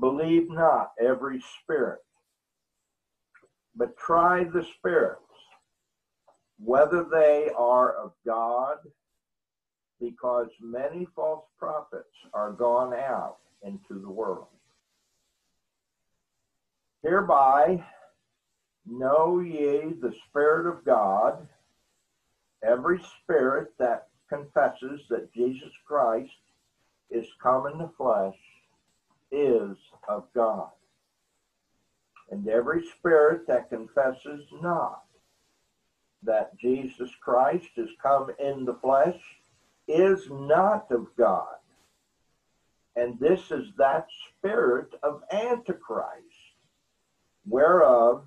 Believe not every spirit, but try the spirits, whether they are of God, because many false prophets are gone out into the world. Hereby know ye the Spirit of God, every spirit that confesses that Jesus Christ is come in the flesh is of God. And every spirit that confesses not that Jesus Christ is come in the flesh is not of God. And this is that spirit of Antichrist, whereof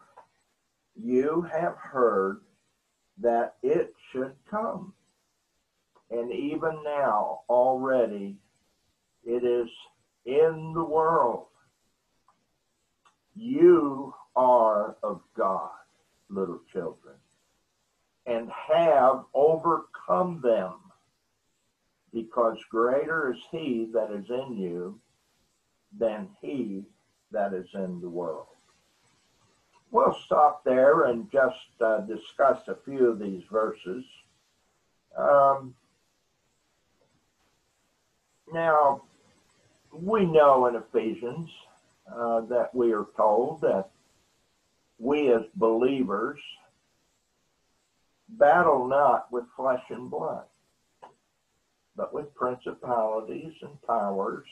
you have heard that it should come. And even now, already, it is in the world. You are of God, little children, and have overcome them, because greater is he that is in you than he that is in the world. We'll stop there and just uh, discuss a few of these verses. Um, now, we know in Ephesians uh, that we are told that we as believers battle not with flesh and blood, but with principalities and powers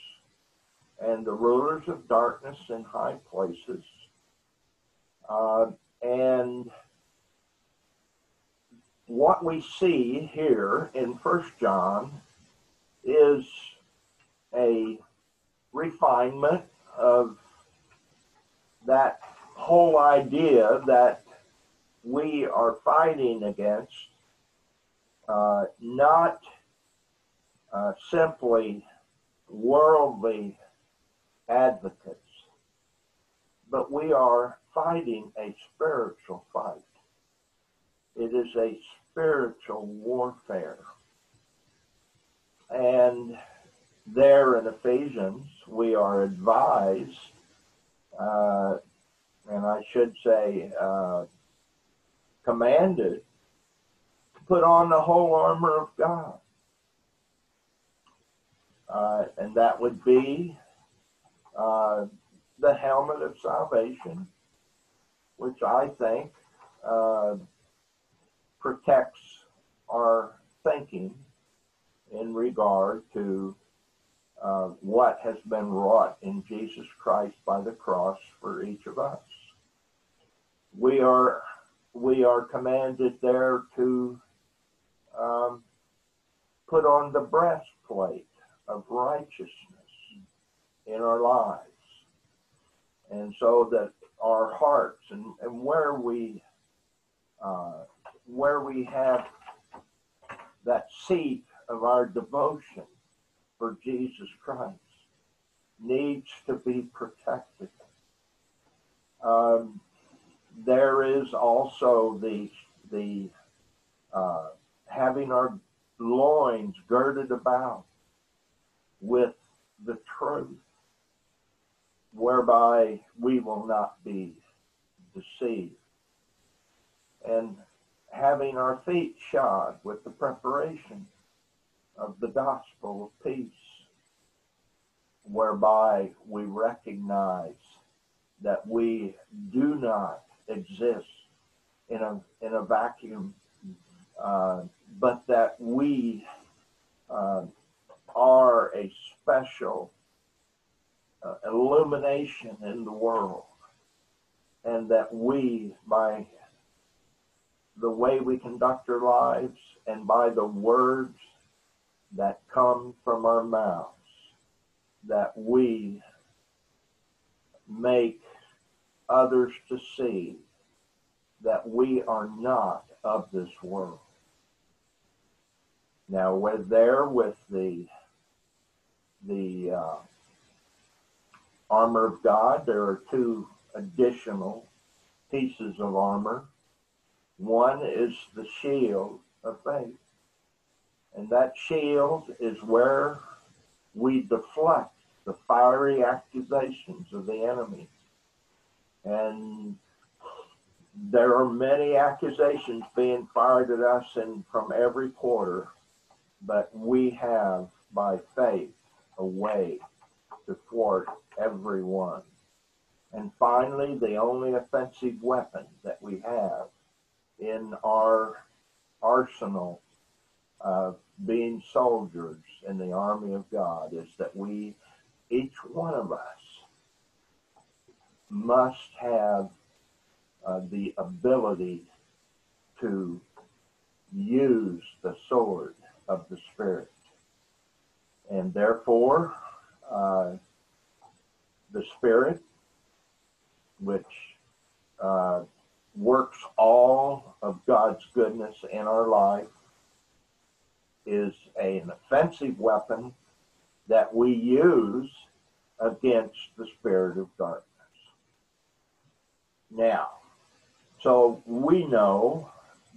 and the rulers of darkness in high places. Uh, and what we see here in First John is a refinement of that whole idea that we are fighting against uh, not uh, simply worldly advocates, but we are fighting a spiritual fight. It is a spiritual warfare. And there in Ephesians, we are advised, uh, and I should say, uh, commanded to put on the whole armor of God. Uh, and that would be uh, the helmet of salvation, which I think uh, protects our thinking in regard to what has been wrought in Jesus Christ by the cross for each of us. We are we are commanded there to um, put on the breastplate of righteousness in our lives, and so that our hearts and, and where we uh, where we have that seat of our devotion for Jesus Christ needs to be protected. Um, there is also the the uh, having our loins girded about with the truth, whereby we will not be deceived, and having our feet shod with the preparation of the gospel of peace, whereby we recognize that we do not exist in a in a vacuum, uh, but that we uh, are a special uh, illumination in the world, and that we, by the way we conduct our lives and by the words that come from our mouths that we make others to see that we are not of this world. Now we're there with the the uh, armor of God. There are two additional pieces of armor. One is the shield of faith. And that shield is where we deflect the fiery accusations of the enemy. And there are many accusations being fired at us and from every quarter, but we have by faith a way to thwart every one. And finally, the only offensive weapon that we have in our arsenal of being soldiers in the army of God is that we, each one of us, must have uh, the ability to use the sword of the Spirit. And therefore, uh, the Spirit, which uh, works all of God's goodness in our life, is a, an offensive weapon that we use against the spirit of darkness. Now, so we know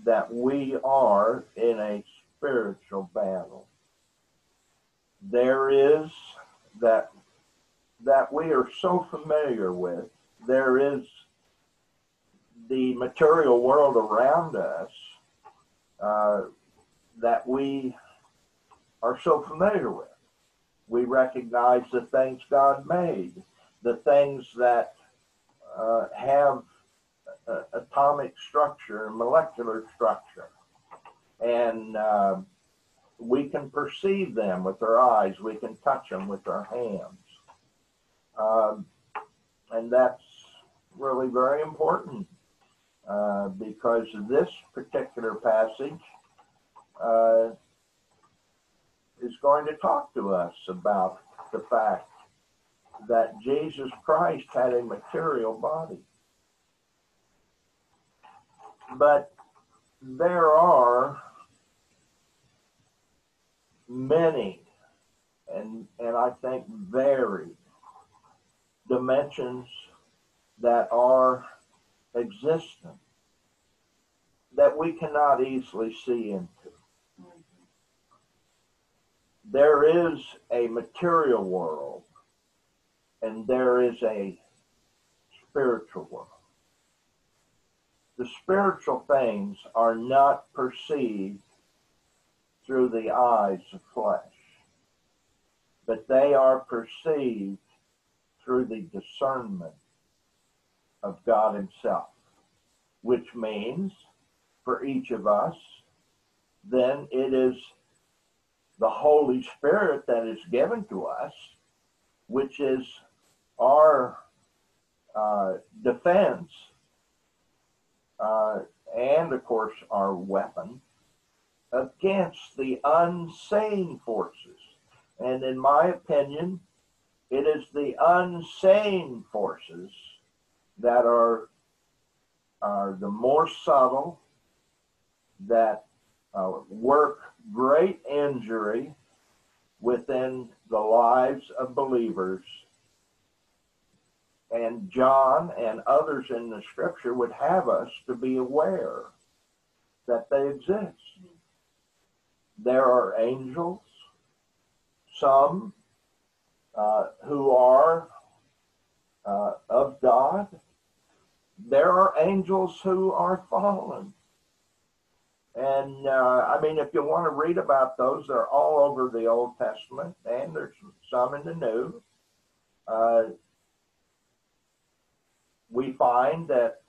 that we are in a spiritual battle. There is that that we are so familiar with. There is the material world around us uh, that we are so familiar with. We recognize the things God made, the things that uh, have uh, atomic structure and molecular structure. And uh, we can perceive them with our eyes, we can touch them with our hands. Um, and that's really very important uh, because this particular passage uh, is going to talk to us about the fact that Jesus Christ had a material body. But there are many and and I think varied dimensions that are existent that we cannot easily see into. There is a material world and there is a spiritual world. The spiritual things are not perceived through the eyes of flesh, but they are perceived through the discernment of God Himself, which means for each of us, then it is the Holy Spirit that is given to us, which is our uh, defense uh, and, of course, our weapon against the unseen forces. And in my opinion, it is the unseen forces that are, are the more subtle, that uh, work great injury within the lives of believers. And John and others in the scripture would have us to be aware that they exist. There are angels, some uh, who are uh, of God. There are angels who are fallen. And uh, I mean, if you want to read about those, they're all over the Old Testament, and there's some in the New. Uh, we find that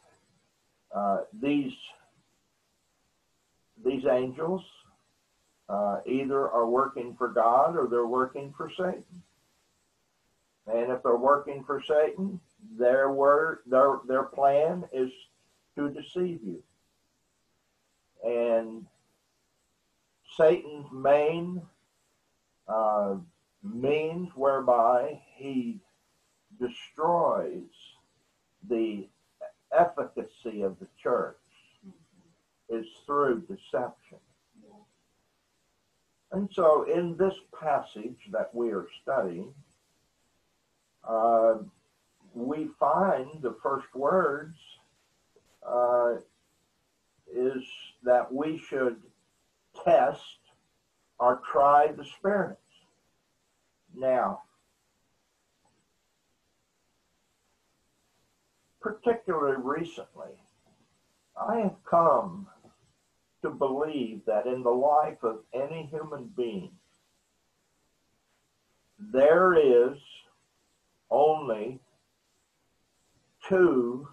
uh, these these angels uh, either are working for God or they're working for Satan. And if they're working for Satan, their word, their their plan is to deceive you. And Satan's main uh, means whereby he destroys the efficacy of the church is through deception. And so, in this passage that we are studying, uh, we find the first words uh, is that we should test or try the spirits. Now, particularly recently, I have come to believe that in the life of any human being, there is only two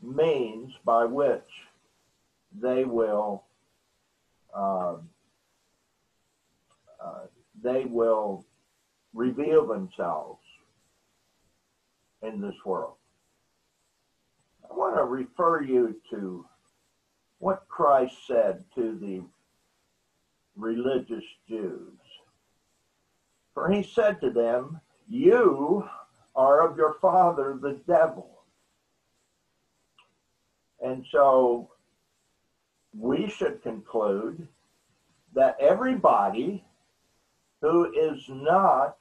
means by which they will uh, uh, they will reveal themselves in this world. I want to refer you to what Christ said to the religious Jews. For he said to them, You are of your father, the devil. And so we should conclude that everybody who is not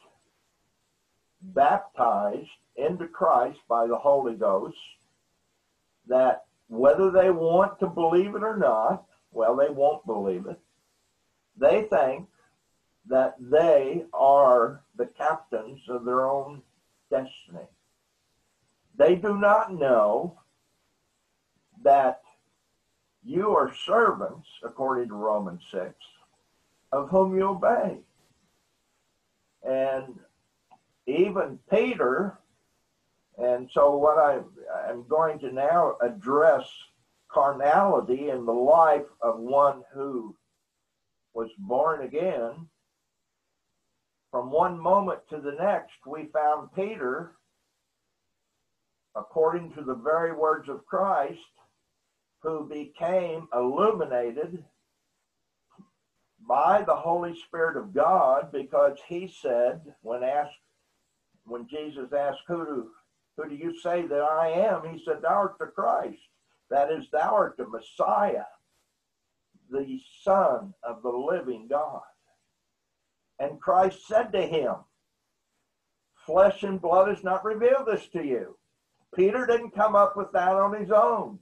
baptized into Christ by the Holy Ghost, that whether they want to believe it or not, well, they won't believe it. They think that they are the captains of their own destiny. They do not know that you are servants, according to Romans 6, of whom you obey. And even Peter, and so what I, I'm going to now address carnality in the life of one who was born again. From one moment to the next, we found Peter, according to the very words of Christ, who became illuminated by the Holy Spirit of God because he said when asked when Jesus asked who do who do you say that I am? he said thou art the Christ. That is thou art the Messiah the son of the living God. And Christ said to him flesh and blood has not revealed this to you. Peter didn't come up with that on his own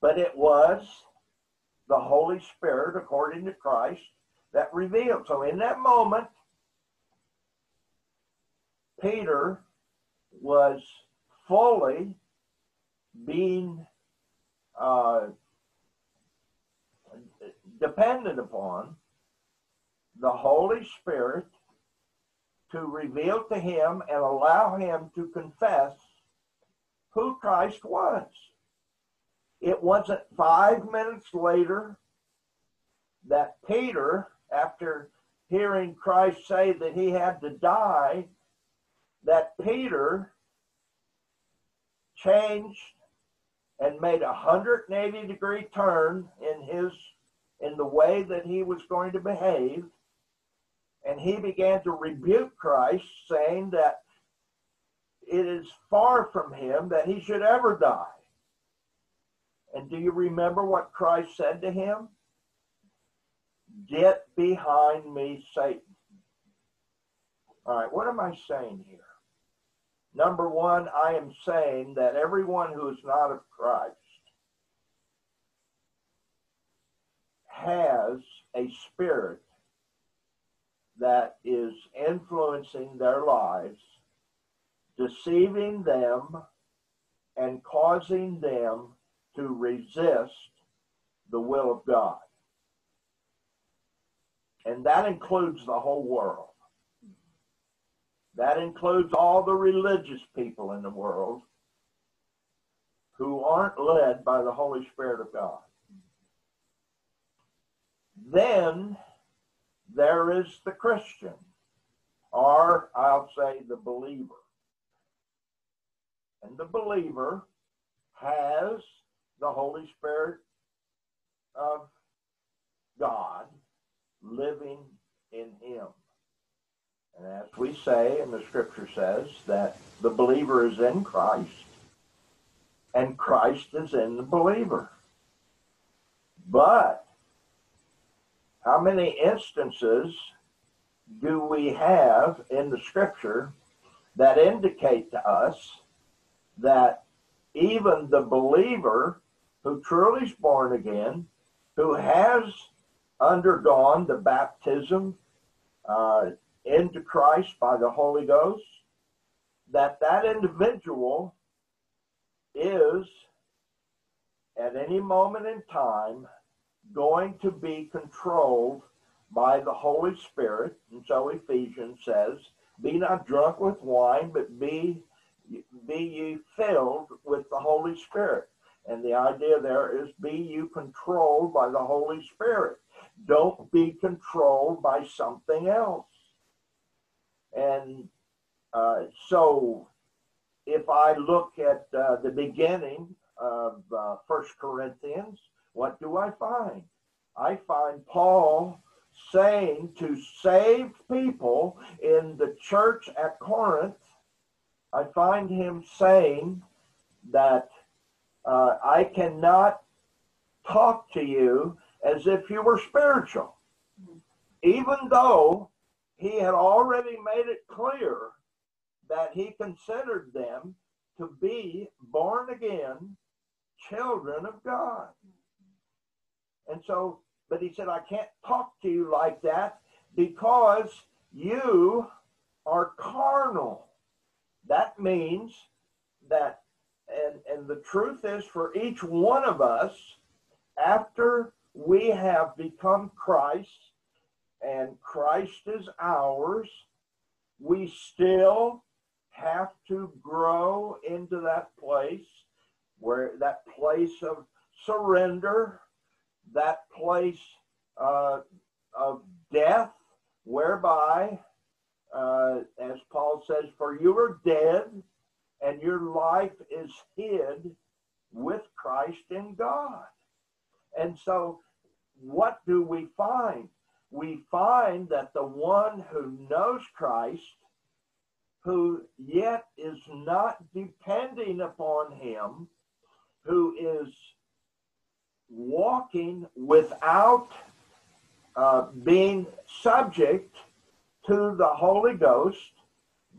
but it was the Holy Spirit, according to Christ, that revealed. So in that moment, Peter was fully being uh, dependent upon the Holy Spirit to reveal to him and allow him to confess who Christ was. It wasn't five minutes later that Peter, after hearing Christ say that he had to die, that Peter changed and made a 180 degree turn in his in the way that he was going to behave. And he began to rebuke Christ saying that it is far from him that he should ever die and do you remember what Christ said to him? Get behind me, Satan. All right, what am I saying here? Number one, I am saying that everyone who is not of Christ has a spirit that is influencing their lives, deceiving them, and causing them to resist the will of God. And that includes the whole world. That includes all the religious people in the world who aren't led by the Holy Spirit of God. Then there is the Christian, or I'll say the believer. And the believer has the Holy Spirit of God living in him. And as we say, and the scripture says, that the believer is in Christ and Christ is in the believer. But how many instances do we have in the scripture that indicate to us that even the believer who truly is born again, who has undergone the baptism uh, into Christ by the Holy Ghost, that that individual is at any moment in time going to be controlled by the Holy Spirit. And so Ephesians says, Be not drunk with wine, but be, be ye filled with the Holy Spirit. And the idea there is be you controlled by the Holy Spirit. Don't be controlled by something else. And uh, so if I look at uh, the beginning of uh, First Corinthians, what do I find? I find Paul saying to saved people in the church at Corinth, I find him saying that uh, I cannot talk to you as if you were spiritual, even though he had already made it clear that he considered them to be born again children of God. And so, but he said, I can't talk to you like that because you are carnal. That means that, and, and the truth is for each one of us, after we have become Christ and Christ is ours, we still have to grow into that place where that place of surrender, that place uh, of death, whereby, uh, as Paul says, for you are dead and your life is hid with Christ in God. And so, what do we find? We find that the one who knows Christ who yet is not depending upon him, who is walking without uh, being subject to the Holy Ghost.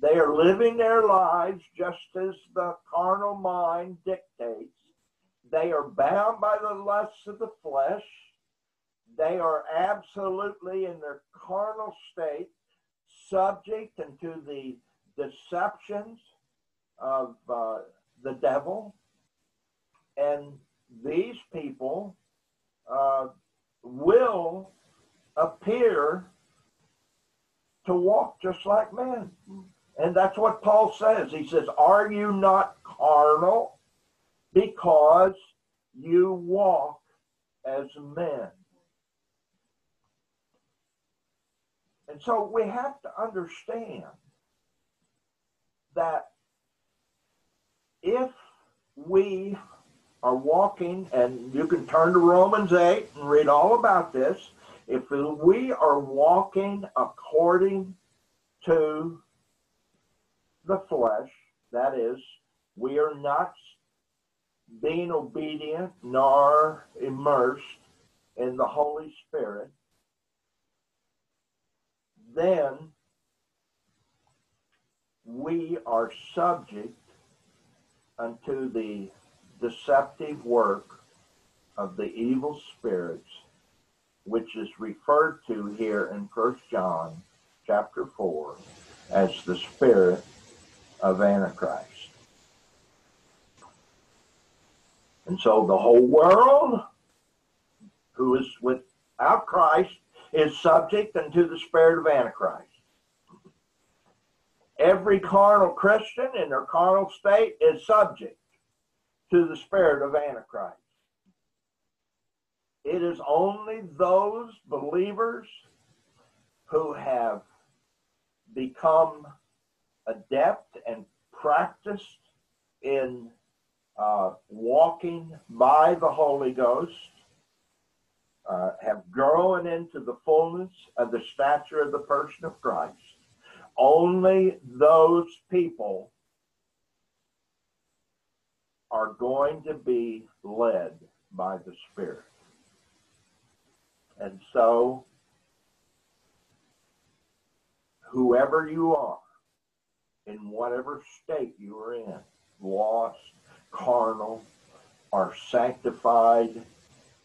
They are living their lives just as the carnal mind dictates. They are bound by the lusts of the flesh. They are absolutely in their carnal state, subject unto the deceptions of uh, the devil. And these people uh, will appear to walk just like men. And that's what Paul says. He says, Are you not carnal? Because you walk as men. And so we have to understand that if we are walking, and you can turn to Romans 8 and read all about this, if we are walking according to the flesh, that is, we are not being obedient nor immersed in the Holy Spirit, then we are subject unto the deceptive work of the evil spirits, which is referred to here in First John chapter 4 as the spirit of Antichrist. And so the whole world who is without Christ is subject unto the spirit of Antichrist. Every carnal Christian in their carnal state is subject to the spirit of Antichrist. It is only those believers who have become adept and practiced in uh, walking by the Holy Ghost, uh, have grown into the fullness of the stature of the person of Christ only those people are going to be led by the Spirit. And so, whoever you are, in whatever state you are in, lost, carnal, are sanctified,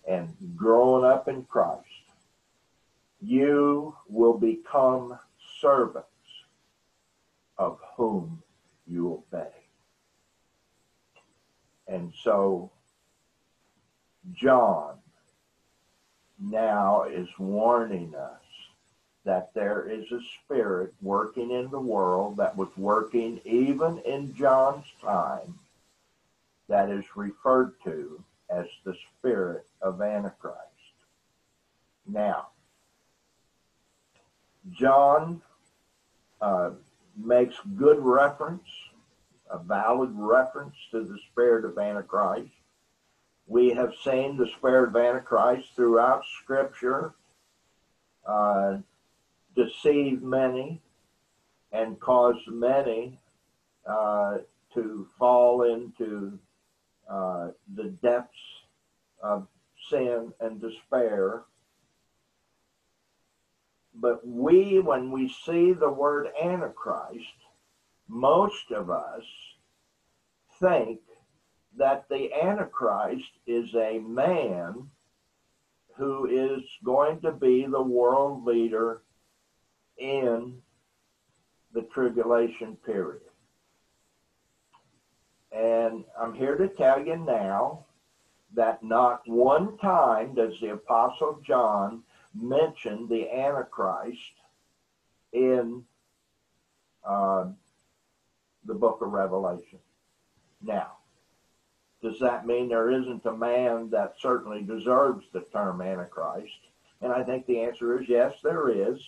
and growing up in Christ, you will become servants of whom you obey. And so John now is warning us that there is a spirit working in the world that was working even in John's time that is referred to as the spirit of Antichrist. Now, John uh, makes good reference, a valid reference to the spirit of Antichrist. We have seen the spirit of Antichrist throughout Scripture uh, deceive many and cause many uh, to fall into uh, the depths of sin and despair. But we, when we see the word Antichrist, most of us think that the Antichrist is a man who is going to be the world leader in the tribulation period. And I'm here to tell you now that not one time does the Apostle John mention the Antichrist in uh, the book of Revelation. Now, does that mean there isn't a man that certainly deserves the term Antichrist? And I think the answer is yes, there is.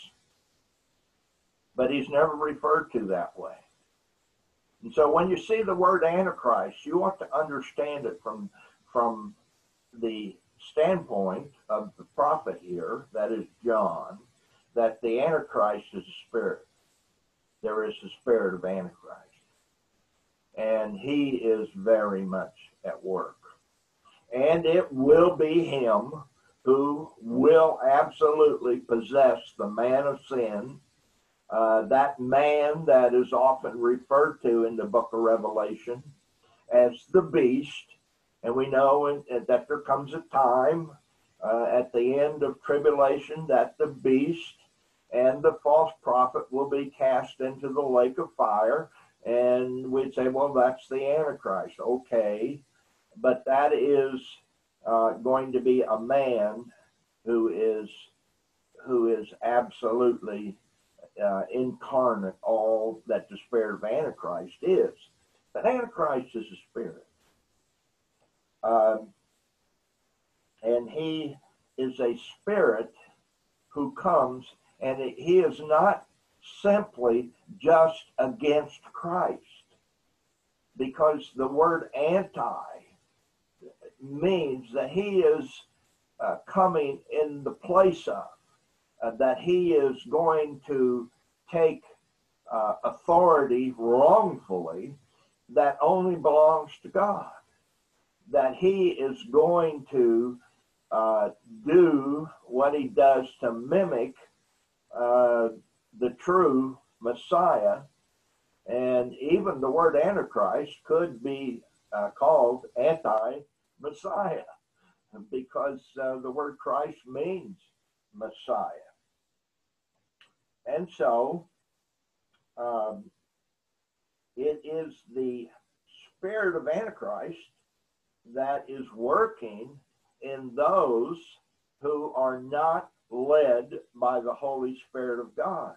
But he's never referred to that way. And so when you see the word Antichrist, you want to understand it from, from the standpoint of the prophet here, that is John, that the Antichrist is a spirit. There is the spirit of Antichrist. And he is very much at work. And it will be him who will absolutely possess the man of sin uh, that man that is often referred to in the book of Revelation as the beast. And we know in, in, that there comes a time uh, at the end of tribulation that the beast and the false prophet will be cast into the lake of fire. And we'd say, well, that's the Antichrist. Okay. But that is uh, going to be a man who is who is absolutely uh, incarnate all that the spirit of Antichrist is. But Antichrist is a spirit. Um, and he is a spirit who comes, and he is not simply just against Christ, because the word anti means that he is uh, coming in the place of that he is going to take uh, authority wrongfully that only belongs to God. That he is going to uh, do what he does to mimic uh, the true Messiah. And even the word Antichrist could be uh, called anti Messiah because uh, the word Christ means Messiah. And so um, it is the spirit of Antichrist that is working in those who are not led by the Holy Spirit of God.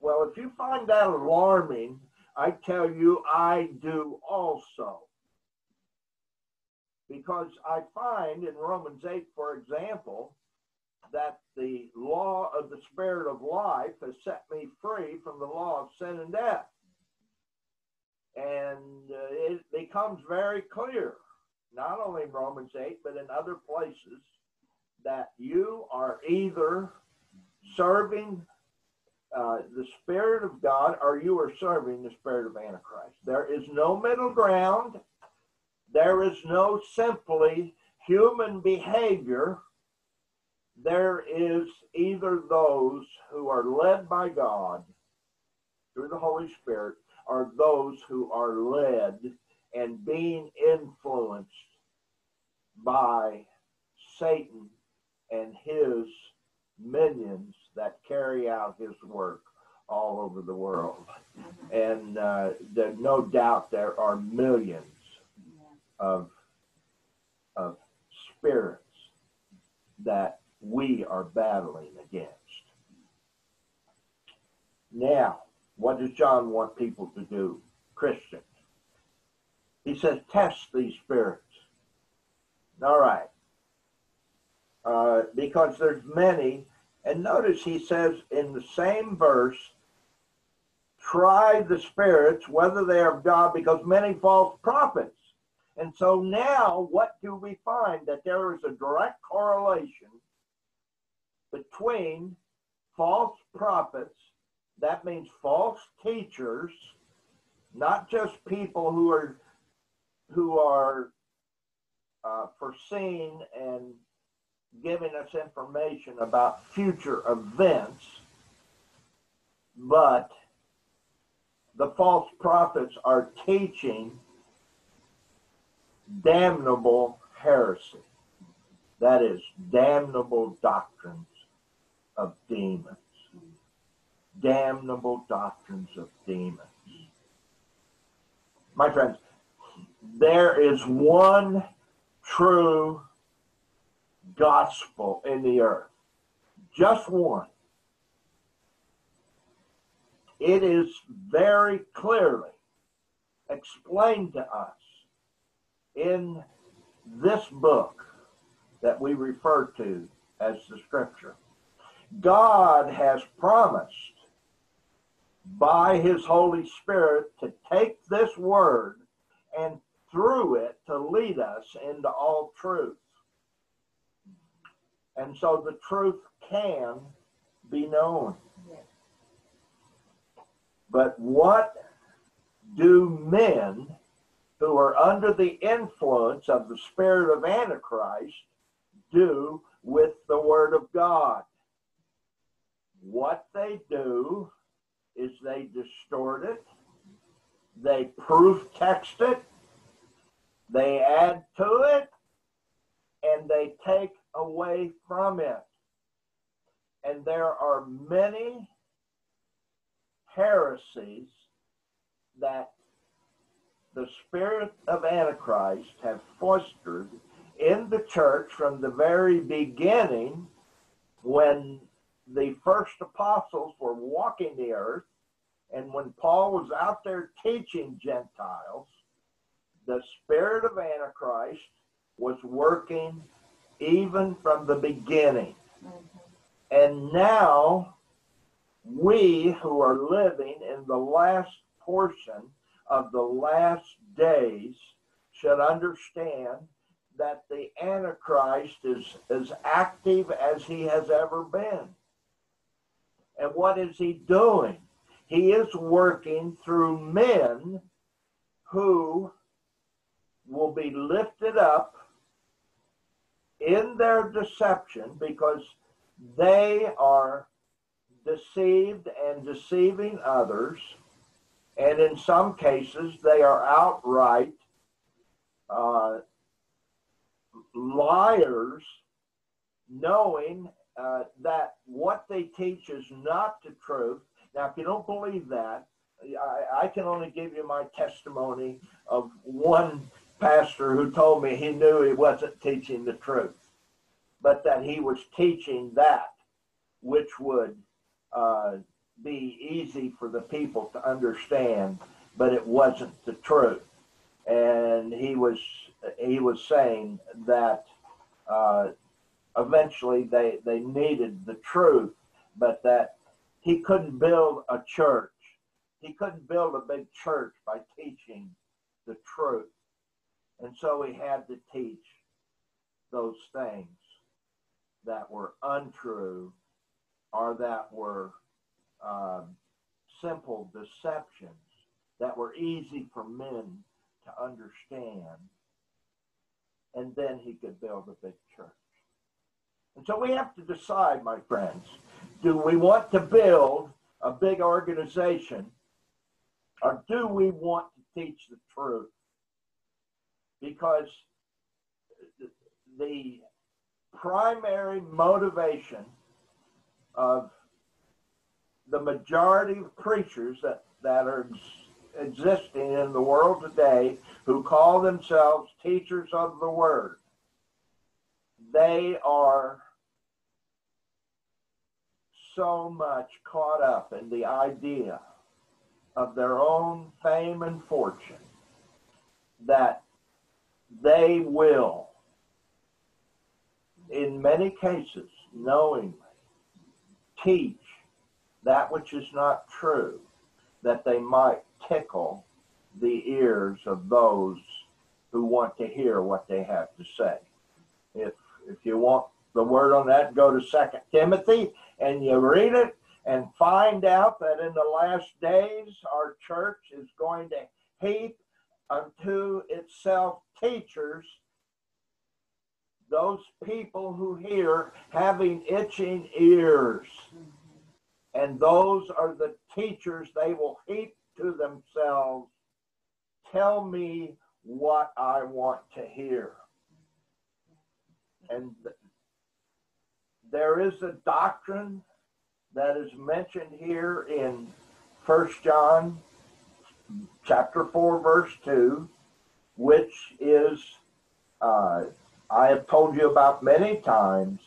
Well, if you find that alarming, I tell you, I do also. Because I find in Romans 8, for example, that the law of the Spirit of life has set me free from the law of sin and death. And uh, it becomes very clear, not only in Romans 8, but in other places, that you are either serving uh, the Spirit of God or you are serving the Spirit of Antichrist. There is no middle ground. There is no simply human behavior there is either those who are led by God through the Holy Spirit or those who are led and being influenced by Satan and his minions that carry out his work all over the world. And uh, there, no doubt there are millions of, of spirits that we are battling against. Now, what does John want people to do? Christians. He says, test these spirits. All right. Uh, because there's many. And notice he says in the same verse, try the spirits, whether they are of God, because many false prophets. And so now, what do we find? That there is a direct correlation between false prophets, that means false teachers, not just people who are who are uh, foreseeing and giving us information about future events, but the false prophets are teaching damnable heresy. That is, damnable doctrines of demons. Damnable doctrines of demons. My friends, there is one true gospel in the earth. Just one. It is very clearly explained to us in this book that we refer to as the scripture. God has promised by his Holy Spirit to take this word and through it to lead us into all truth. And so the truth can be known. But what do men who are under the influence of the spirit of Antichrist do with the Word of God? What they do is they distort it, they proof text it, they add to it, and they take away from it. And there are many heresies that the spirit of Antichrist have fostered in the church from the very beginning when the first apostles were walking the earth and when Paul was out there teaching Gentiles, the spirit of Antichrist was working even from the beginning. Mm-hmm. And now we who are living in the last portion of the last days should understand that the Antichrist is as active as he has ever been. And what is he doing? He is working through men who will be lifted up in their deception because they are deceived and deceiving others. And in some cases, they are outright uh, liars, knowing uh, that what they teach is not the truth. Now, if you don't believe that, I, I can only give you my testimony of one pastor who told me he knew he wasn't teaching the truth, but that he was teaching that which would uh, be easy for the people to understand, but it wasn't the truth. And he was he was saying that uh, eventually they they needed the truth, but that he couldn't build a church. He couldn't build a big church by teaching the truth. And so he had to teach those things that were untrue or that were uh, simple deceptions that were easy for men to understand. And then he could build a big church. And so we have to decide, my friends, do we want to build a big organization or do we want to teach the truth? Because the primary motivation of the majority of preachers that, that are existing in the world today who call themselves teachers of the word, they are so much caught up in the idea of their own fame and fortune that they will, in many cases, knowingly teach that which is not true, that they might tickle the ears of those who want to hear what they have to say. If if you want the word on that, go to Second Timothy and you read it and find out that in the last days our church is going to heap unto itself teachers those people who hear having itching ears. And those are the teachers they will heap to themselves. Tell me what i want to hear. And there is a doctrine that is mentioned here in First John chapter 4 verse 2 which is uh, I have told you about many times.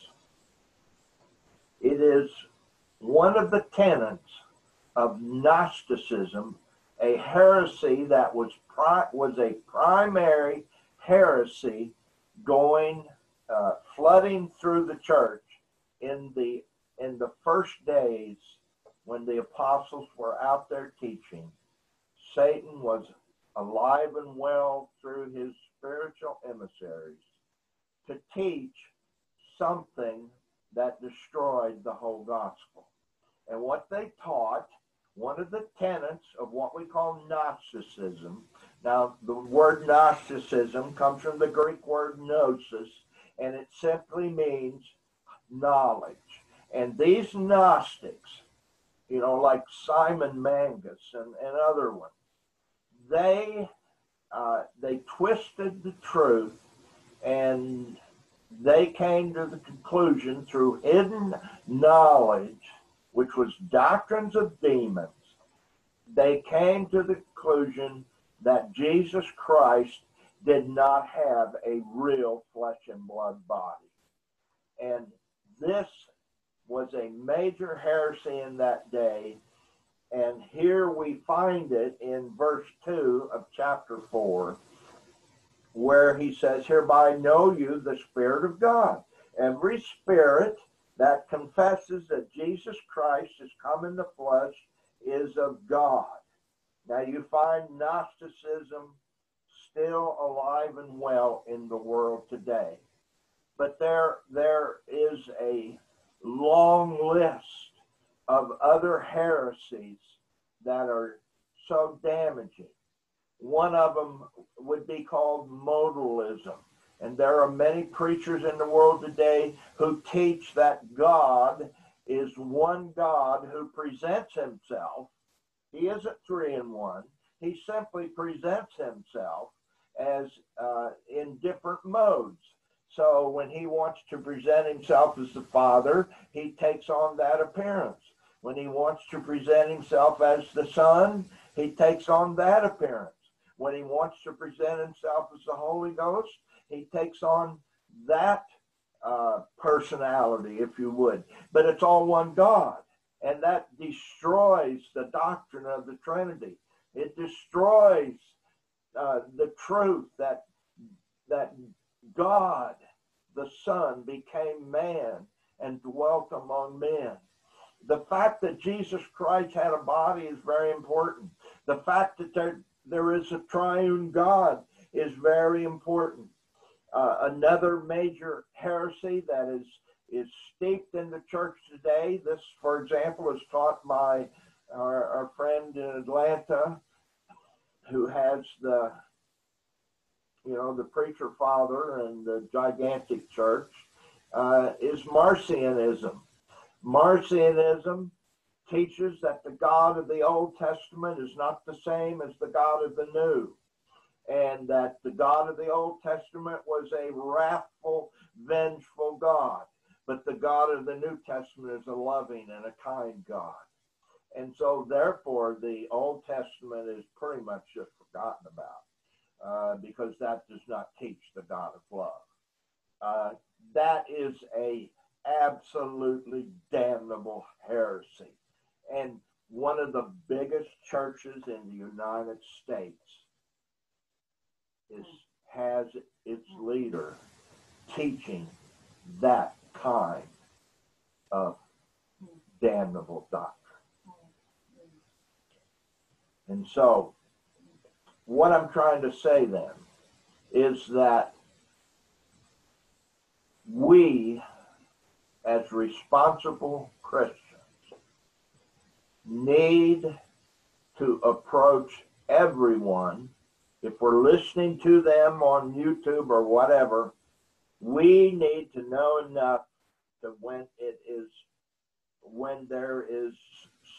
It is one of the tenets of Gnosticism a heresy that was pri- was a primary heresy going uh, flooding through the church in the in the first days when the apostles were out there teaching, Satan was alive and well through his spiritual emissaries to teach something that destroyed the whole gospel. And what they taught, one of the tenets of what we call Gnosticism, now the word Gnosticism comes from the Greek word gnosis, and it simply means knowledge. And these Gnostics, you know, like Simon Magus and, and other ones, they uh, they twisted the truth and they came to the conclusion through hidden knowledge, which was doctrines of demons, they came to the conclusion that Jesus Christ did not have a real flesh and blood body. And this was a major heresy in that day. And here we find it in verse 2 of chapter 4, where he says, Hereby know you the Spirit of God. Every spirit that confesses that Jesus Christ has come in the flesh is of God. Now you find Gnosticism still alive and well in the world today. But there, there is a long list of other heresies that are so damaging. One of them would be called modalism. And there are many preachers in the world today who teach that God is one God who presents himself. He isn't three in one. He simply presents himself as uh, in different modes. So when he wants to present himself as the Father, he takes on that appearance. When he wants to present himself as the Son, he takes on that appearance. When he wants to present himself as the Holy Ghost, he takes on that uh, personality, if you would. But it's all one God. And that destroys the doctrine of the Trinity. It destroys uh, the truth that that God, the Son, became man and dwelt among men. The fact that Jesus Christ had a body is very important. The fact that there, there is a triune God is very important. Uh, another major heresy that is is steeped in the church today. This, for example, is taught by our, our friend in Atlanta, who has the you know the preacher father and the gigantic church uh, is Marcionism. Marcionism teaches that the God of the Old Testament is not the same as the God of the New, and that the God of the Old Testament was a wrathful, vengeful God, but the God of the New Testament is a loving and a kind God. And so, therefore, the Old Testament is pretty much just forgotten about. Uh, because that does not teach the God of love. Uh, that is a absolutely damnable heresy. And one of the biggest churches in the United States is has its leader teaching that kind of damnable doctrine. And so, what I'm trying to say then is that we, as responsible Christians, need to approach everyone. If we're listening to them on YouTube or whatever, we need to know enough to when it is when there is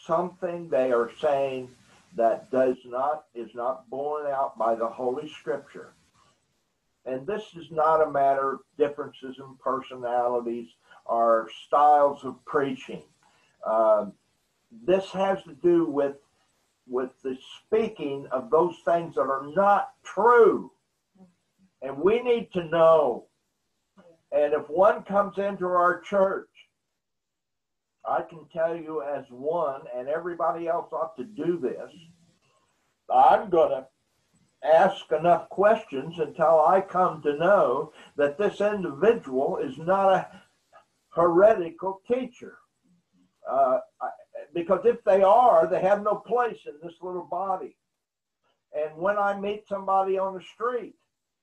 something they are saying that does not is not borne out by the Holy Scripture. And this is not a matter of differences in personalities or styles of preaching. Uh, this has to do with with the speaking of those things that are not true. And we need to know. And if one comes into our church, I can tell you as one, and everybody else ought to do this, I'm going to ask enough questions until I come to know that this individual is not a heretical teacher. Uh, because if they are, they have no place in this little body. And when I meet somebody on the street,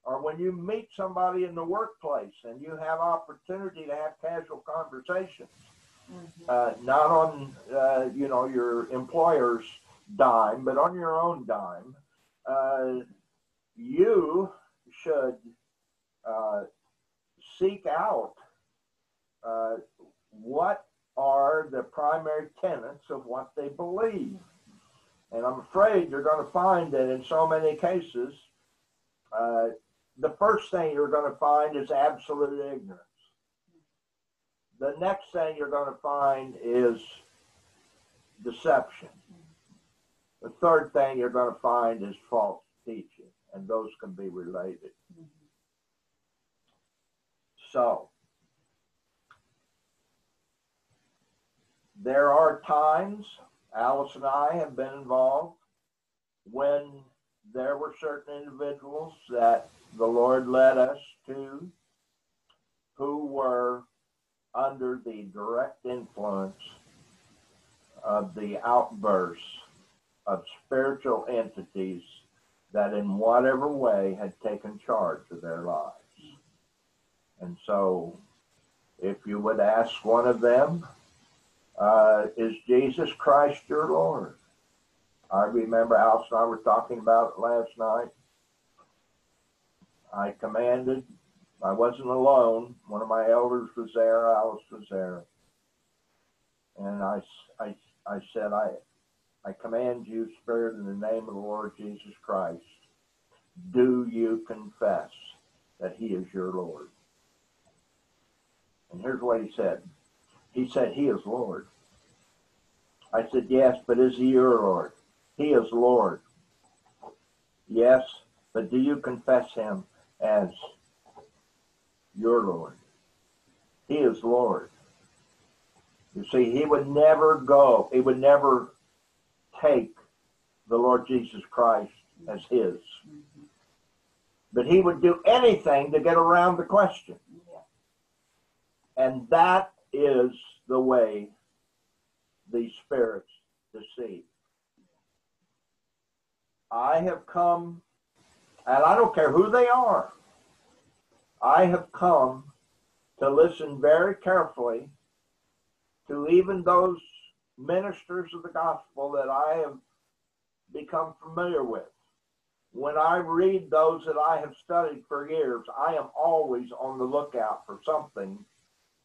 or when you meet somebody in the workplace and you have opportunity to have casual conversations. Uh, not on uh, you know your employer's dime, but on your own dime, uh, you should uh, seek out uh, what are the primary tenets of what they believe. And I'm afraid you're going to find that in so many cases, uh, the first thing you're going to find is absolute ignorance. The next thing you're going to find is deception. The third thing you're going to find is false teaching, and those can be related. So, there are times, Alice and I have been involved, when there were certain individuals that the Lord led us to who were under the direct influence of the outbursts of spiritual entities that in whatever way had taken charge of their lives. And so if you would ask one of them, uh, is Jesus Christ your Lord? I remember Alice and I were talking about it last night. I commanded, I wasn't alone. One of my elders was there, Alice was there. And I, I, I said, I, I command you, Spirit, in the name of the Lord Jesus Christ, do you confess that he is your Lord? And here's what he said. He said, He is Lord. I said, Yes, but is he your Lord? He is Lord. Yes, but do you confess him as your Lord? He is Lord. You see, he would never go, he would never take the Lord Jesus Christ as his. But he would do anything to get around the question. And that is the way these spirits deceive. I have come, and I don't care who they are, I have come to listen very carefully to even those ministers of the gospel that I have become familiar with. When I read those that I have studied for years, I am always on the lookout for something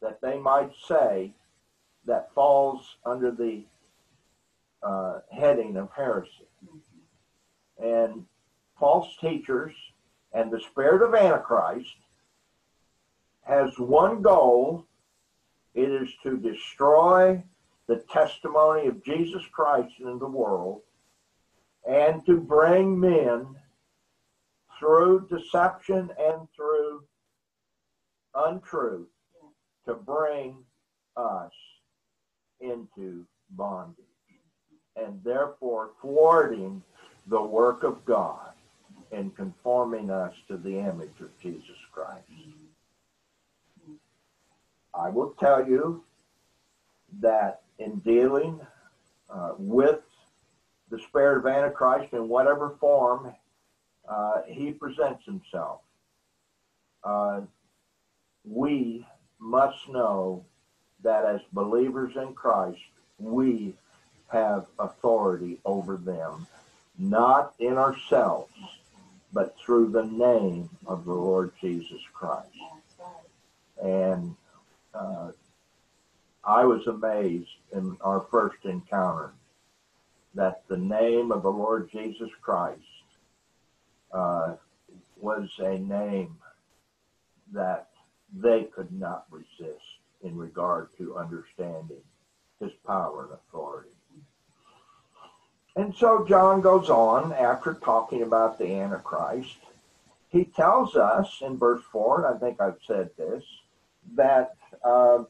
that they might say that falls under the uh, heading of heresy. And false teachers and the spirit of Antichrist has one goal it is to destroy the testimony of Jesus Christ in the world and to bring men through deception and through untruth to bring us into bondage and therefore thwarting the work of God in conforming us to the image of Jesus Christ. I will tell you that in dealing uh, with the spirit of Antichrist in whatever form uh, he presents himself, uh, we must know that as believers in Christ, we have authority over them, not in ourselves, but through the name of the Lord Jesus Christ. And uh, I was amazed in our first encounter that the name of the Lord Jesus Christ uh, was a name that they could not resist in regard to understanding his power and authority. And so John goes on after talking about the Antichrist. He tells us in verse 4, and I think I've said this, that uh,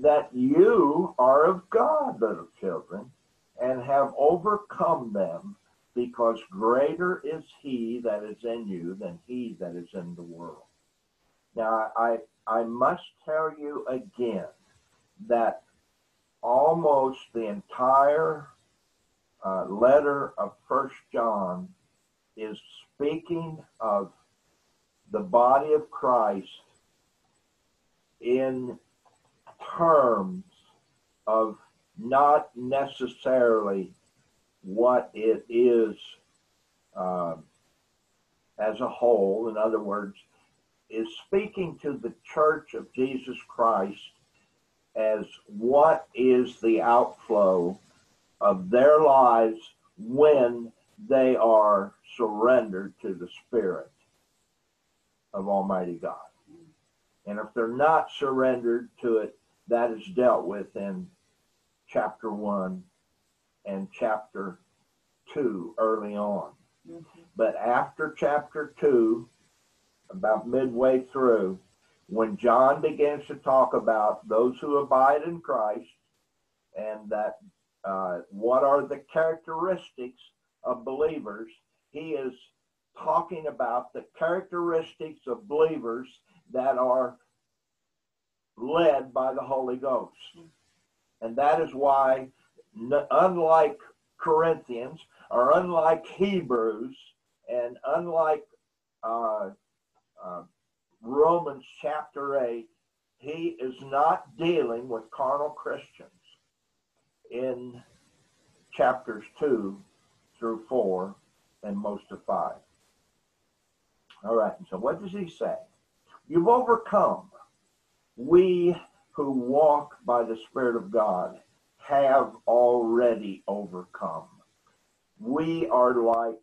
that you are of God, little children, and have overcome them, because greater is he that is in you than he that is in the world. Now, I, I must tell you again that almost the entire uh, letter of First John is speaking of the body of Christ in terms of not necessarily what it is uh, as a whole. In other words, is speaking to the church of Jesus Christ as what is the outflow of their lives when they are surrendered to the Spirit of Almighty God. And if they're not surrendered to it, that is dealt with in chapter 1 and chapter 2 early on. Mm-hmm. But after chapter 2, about midway through, when John begins to talk about those who abide in Christ and that uh, what are the characteristics of believers, he is talking about the characteristics of believers that are led by the Holy Ghost. And that is why, unlike Corinthians, or unlike Hebrews, and unlike uh, uh, Romans chapter 8, he is not dealing with carnal Christians in chapters 2 through 4 and most of 5. All right, so what does he say? You've overcome we who walk by the Spirit of God have already overcome. We are like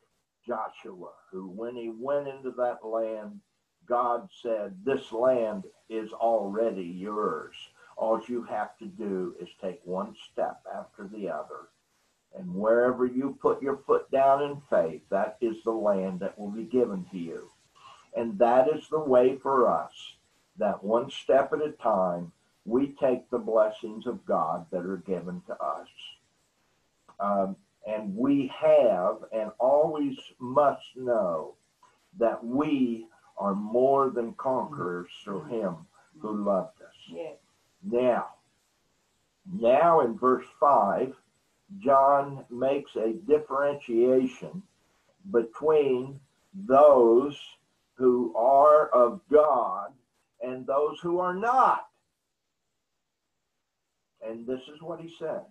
Joshua, who, when he went into that land, God said, This land is already yours. All you have to do is take one step after the other. And wherever you put your foot down in faith, that is the land that will be given to you. And that is the way for us that one step at a time, we take the blessings of God that are given to us. Um, and we have and always must know that we are more than conquerors through him who loved us. Yes. Now, now in verse 5, John makes a differentiation between those who are of God and those who are not. And this is what he says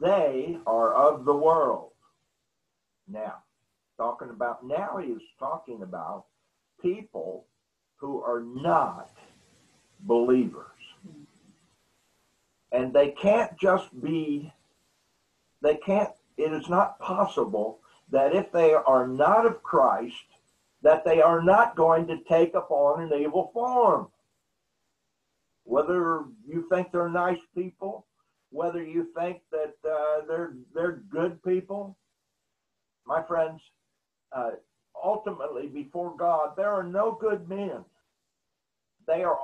they are of the world. Now, talking about now, he is talking about people who are not believers. And they can't just be, they can't, it is not possible that if they are not of Christ, that they are not going to take upon an evil form. Whether you think they're nice people, whether you think that uh, they're they're good people, my friends, uh, ultimately before God, there are no good men. They are,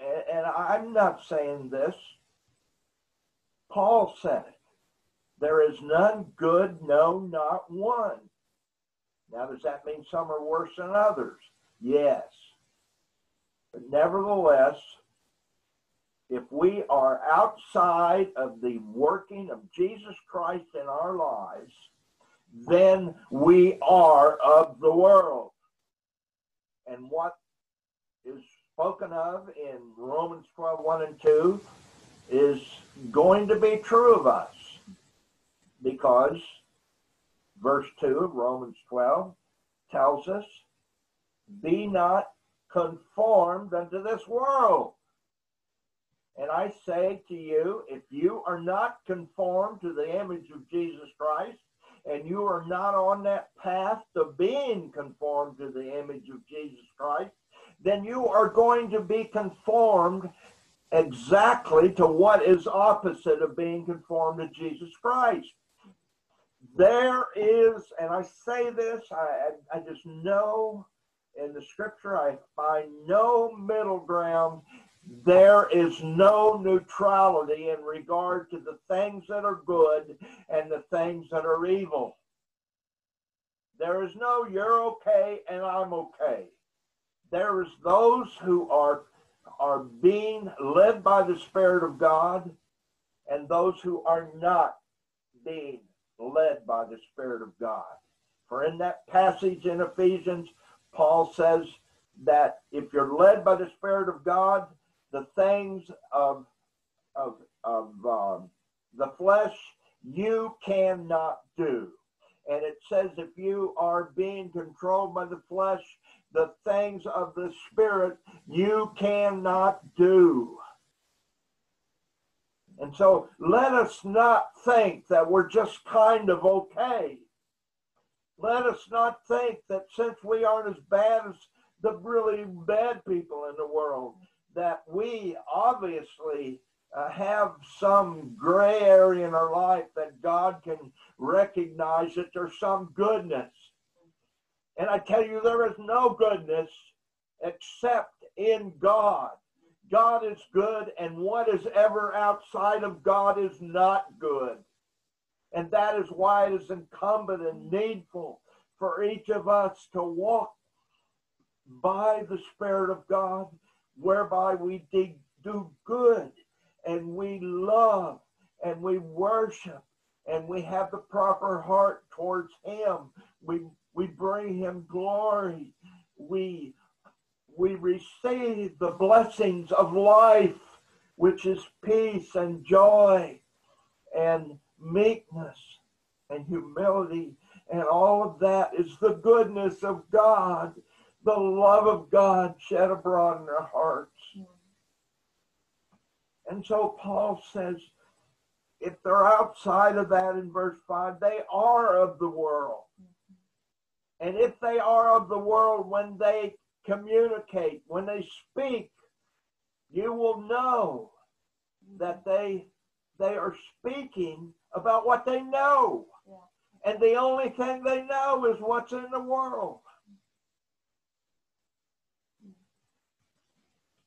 and I'm not saying this. Paul said it. There is none good, no, not one. Now, does that mean some are worse than others? Yes. But nevertheless, if we are outside of the working of Jesus Christ in our lives, then we are of the world. And what is spoken of in Romans 12, 1 and 2 is going to be true of us because verse 2 of Romans 12 tells us, Be not conformed unto this world. And I say to you, if you are not conformed to the image of Jesus Christ, and you are not on that path to being conformed to the image of Jesus Christ, then you are going to be conformed exactly to what is opposite of being conformed to Jesus Christ. There is, and I say this, I, I just know in the scripture I find no middle ground. There is no neutrality in regard to the things that are good and the things that are evil. There is no you're okay and I'm okay. There is those who are are being led by the Spirit of God and those who are not being led by the Spirit of God. For in that passage in Ephesians, Paul says that if you're led by the Spirit of God, the things of of of um, the flesh you cannot do. And it says if you are being controlled by the flesh, the things of the spirit you cannot do. And so let us not think that we're just kind of okay. Let us not think that since we aren't as bad as the really bad people in the world, that we obviously uh, have some gray area in our life that God can recognize that there's some goodness. And I tell you, there is no goodness except in God. God is good, and what is ever outside of God is not good. And that is why it is incumbent and needful for each of us to walk by the Spirit of God, whereby we do good and we love and we worship and we have the proper heart towards Him. We, we bring Him glory. We we receive the blessings of life, which is peace and joy and meekness and humility. And all of that is the goodness of God, the love of God shed abroad in our hearts. And so Paul says, if they're outside of that in verse 5, they are of the world. And if they are of the world, when they communicate, when they speak, you will know that they they are speaking about what they know. Yeah. And the only thing they know is what's in the world.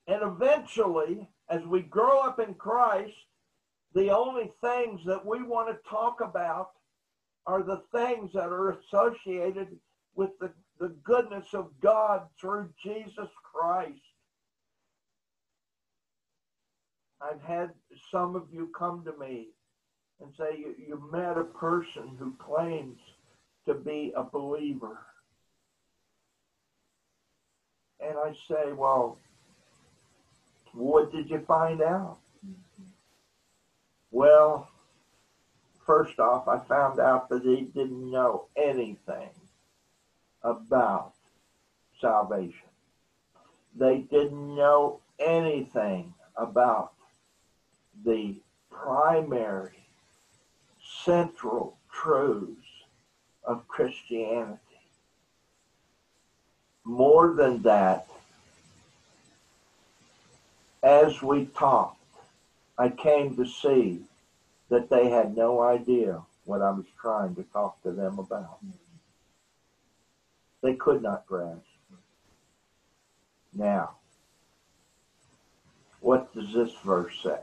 And eventually, as we grow up in Christ, the only things that we want to talk about are the things that are associated with the the goodness of God through Jesus Christ. I've had some of you come to me and say you, you met a person who claims to be a believer. And I say, well, what did you find out? Mm-hmm. Well, first off, I found out that he didn't know anything about salvation. They didn't know anything about the primary, central truths of Christianity. More than that, as we talked, I came to see that they had no idea what I was trying to talk to them about. They could not grasp. Now, what does this verse say?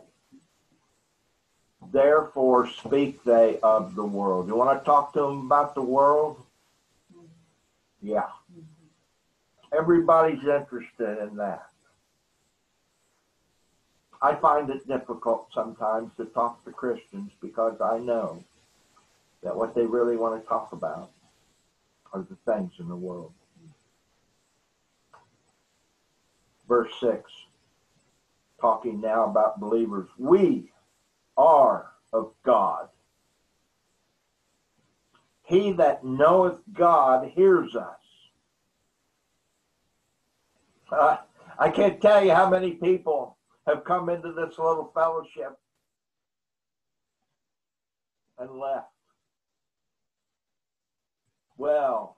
Therefore speak they of the world. You want to talk to them about the world? Yeah. Everybody's interested in that. I find it difficult sometimes to talk to Christians because I know that what they really want to talk about are the things in the world. Verse 6, talking now about believers. We are of God. He that knoweth God hears us. Uh, I can't tell you how many people have come into this little fellowship and left. Well,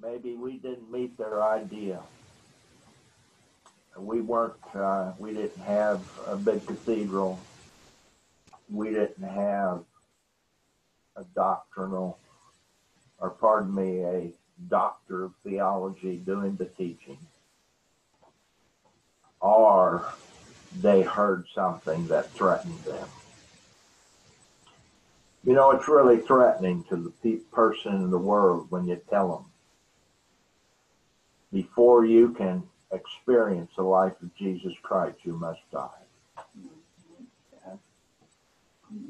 maybe we didn't meet their idea. We weren't, uh, we didn't have a big cathedral. We didn't have a doctrinal, or pardon me, a doctor of theology doing the teaching. Or they heard something that threatened them. You know, it's really threatening to the pe- person in the world when you tell them before you can experience the life of Jesus Christ, you must die.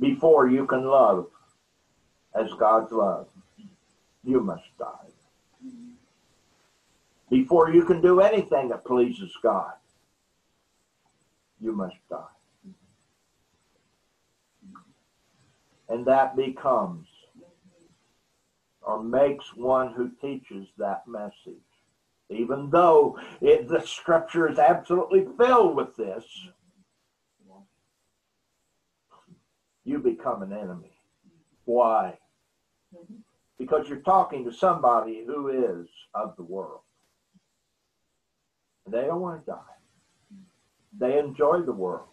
Before you can love as God's love, you must die. Before you can do anything that pleases God, you must die. And that becomes or makes one who teaches that message. Even though it, the scripture is absolutely filled with this, you become an enemy. Why? Because you're talking to somebody who is of the world. They don't want to die. They enjoy the world.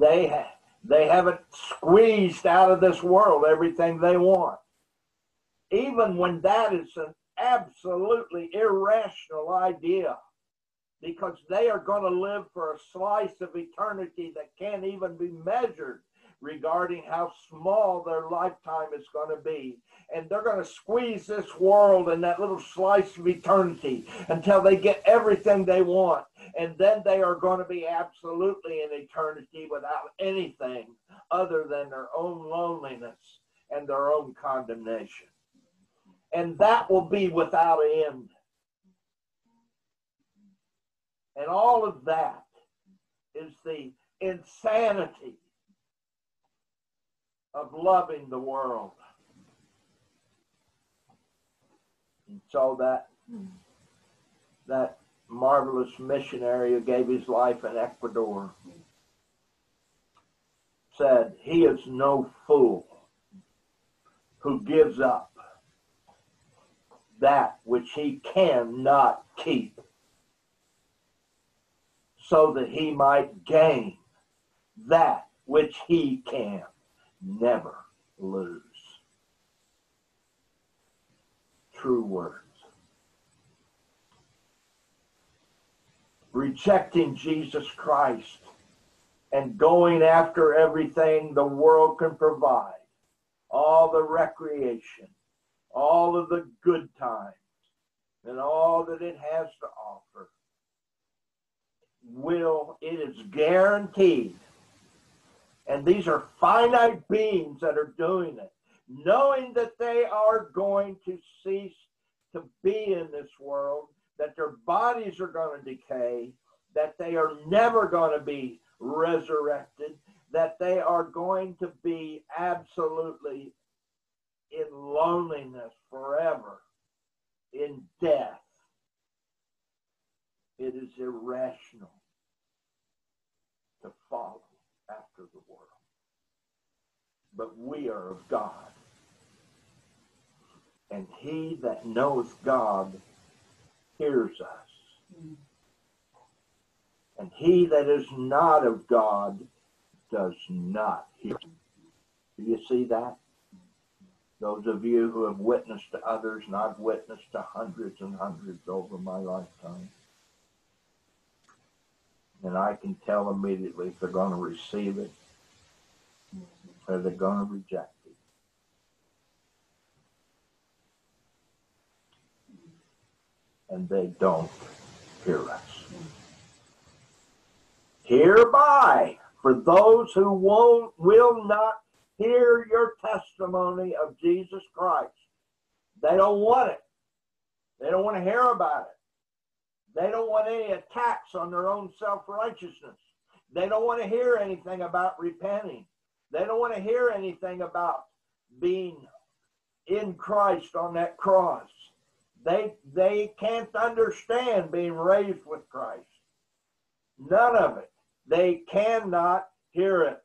They ha- they haven't squeezed out of this world everything they want. Even when that is an absolutely irrational idea, because they are going to live for a slice of eternity that can't even be measured regarding how small their lifetime is going to be. And they're going to squeeze this world and that little slice of eternity until they get everything they want. And then they are going to be absolutely in eternity without anything other than their own loneliness and their own condemnation. And that will be without end. And all of that is the insanity of loving the world. And so that that marvelous missionary who gave his life in Ecuador said, He is no fool who gives up that which he cannot keep so that he might gain that which he can never lose. True words. Rejecting Jesus Christ and going after everything the world can provide, all the recreation, all of the good times, and all that it has to offer, will, it is guaranteed and these are finite beings that are doing it, knowing that they are going to cease to be in this world, that their bodies are going to decay, that they are never going to be resurrected, that they are going to be absolutely in loneliness forever, in death. It is irrational to follow after the world. But we are of God. And he that knows God hears us. And he that is not of God does not hear. Do you see that? Those of you who have witnessed to others, and I've witnessed to hundreds and hundreds over my lifetime. And I can tell immediately if they're going to receive it or they're going to reject it. And they don't hear us. Hereby, for those who won't, will not hear your testimony of Jesus Christ, they don't want it. They don't want to hear about it. They don't want any attacks on their own self righteousness. They don't want to hear anything about repenting. They don't want to hear anything about being in Christ on that cross. They, they can't understand being raised with Christ. None of it. They cannot hear it.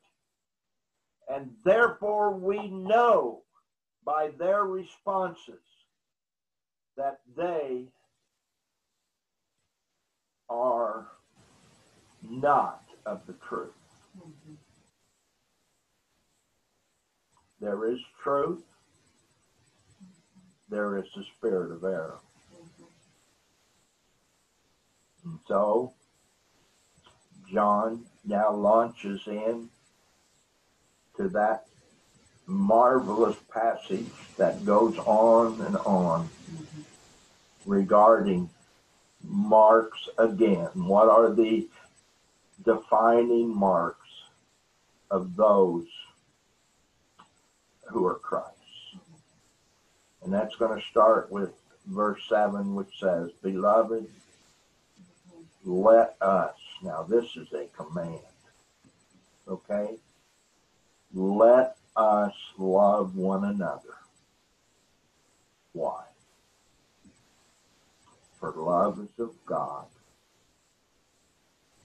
And therefore, we know by their responses that they are not of the truth. Mm-hmm. There is truth. There is the spirit of error. Mm-hmm. And so, John now launches in to that marvelous passage that goes on and on mm-hmm. regarding marks again. What are the defining marks of those who are Christ? And that's going to start with verse 7, which says, Beloved, let us. Now, this is a command. Okay? Let us love one another. Why? Love is of God,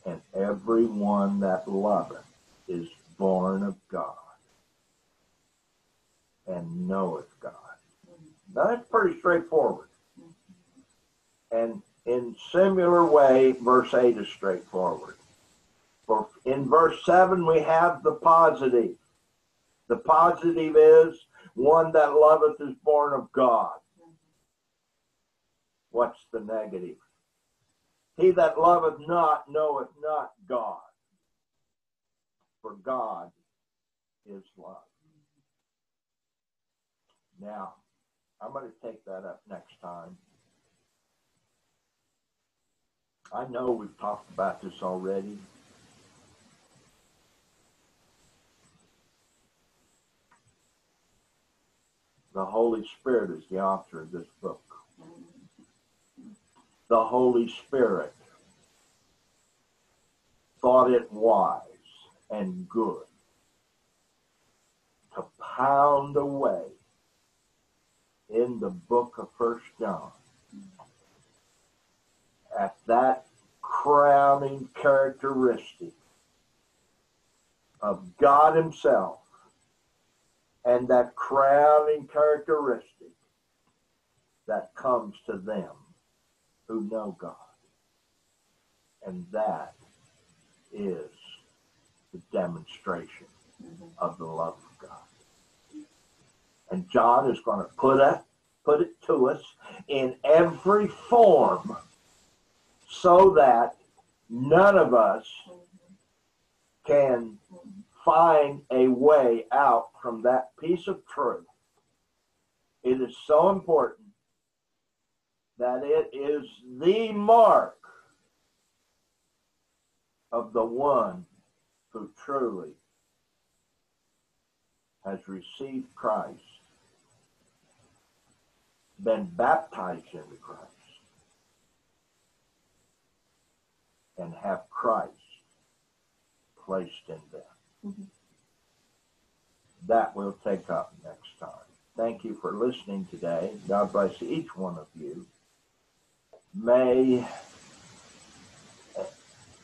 and every one that loveth is born of God and knoweth God. Now that's pretty straightforward. And in similar way, verse 8 is straightforward. For in verse 7 we have the positive. The positive is one that loveth is born of God. What's the negative? He that loveth not knoweth not God, for God is love. Now, I'm going to take that up next time. I know we've talked about this already. The Holy Spirit is the author of this book the Holy Spirit thought it wise and good to pound away in the book of First John at that crowning characteristic of God Himself and that crowning characteristic that comes to them who know God. And that is the demonstration mm-hmm. of the love of God. And John is going to put it, put it to us in every form so that none of us can find a way out from that piece of truth. It is so important that it is the mark of the one who truly has received Christ, been baptized into Christ, and have Christ placed in them. Mm-hmm. That we'll take up next time. Thank you for listening today. God bless each one of you may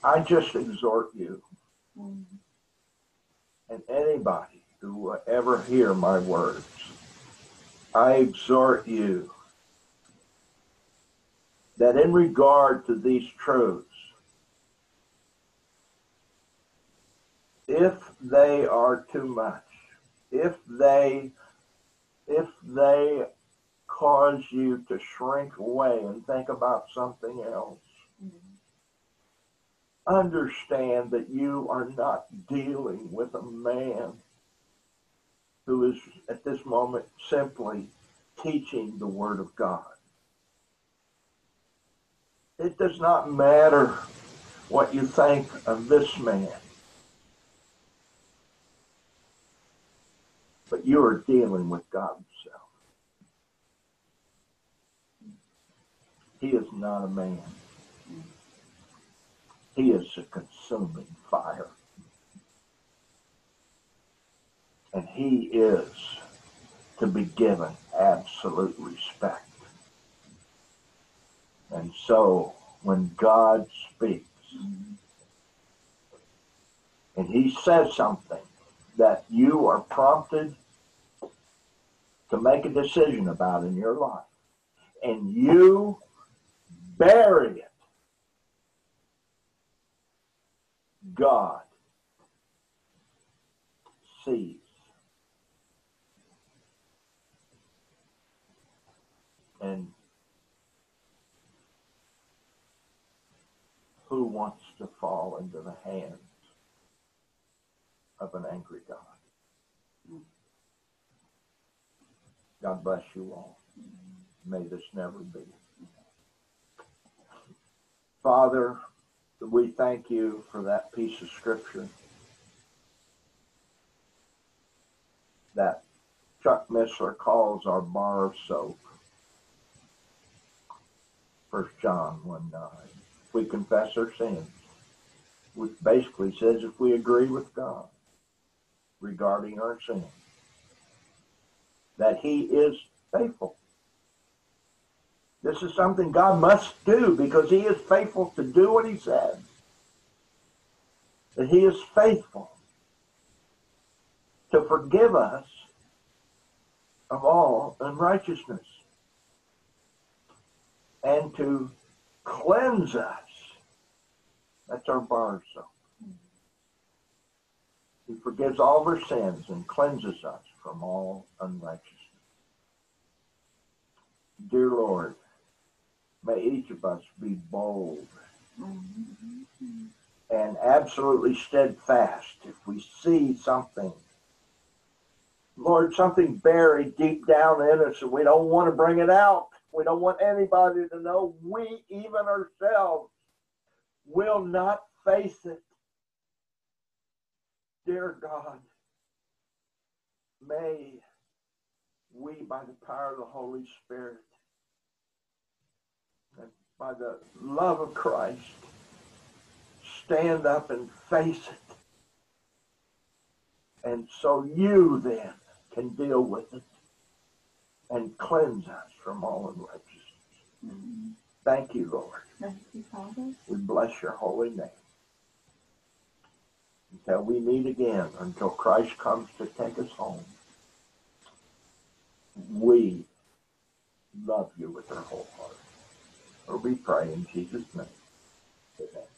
I just exhort you mm-hmm. and anybody who will ever hear my words, I exhort you that in regard to these truths, if they are too much, if they if they cause you to shrink away and think about something else, mm-hmm. understand that you are not dealing with a man who is at this moment simply teaching the Word of God. It does not matter what you think of this man, but you are dealing with God Himself. He is not a man. He is a consuming fire. And he is to be given absolute respect. And so when God speaks and he says something that you are prompted to make a decision about in your life, and you bury it, God sees. And who wants to fall into the hands of an angry God? God bless you all. May this never be. Father, we thank you for that piece of scripture that Chuck Missler calls our bar of soap. First John 1 9. If we confess our sins, which basically says if we agree with God regarding our sins, that He is faithful. This is something God must do because He is faithful to do what He said. That He is faithful to forgive us of all unrighteousness and to cleanse us. That's our bar soap. He forgives all of our sins and cleanses us from all unrighteousness. Dear Lord, may each of us be bold mm-hmm. and absolutely steadfast if we see something. Lord, something buried deep down in us and we don't want to bring it out. We don't want anybody to know. We, even ourselves, will not face it. Dear God, may we, by the power of the Holy Spirit by the love of Christ, stand up and face it. And so you then can deal with it and cleanse us from all unrighteousness. Mhm. Thank you, Lord. Thank you, Father. We bless your holy name. Until we meet again, until Christ comes to take us home, we love you with our whole heart. Or we pray in Jesus' name. Amen.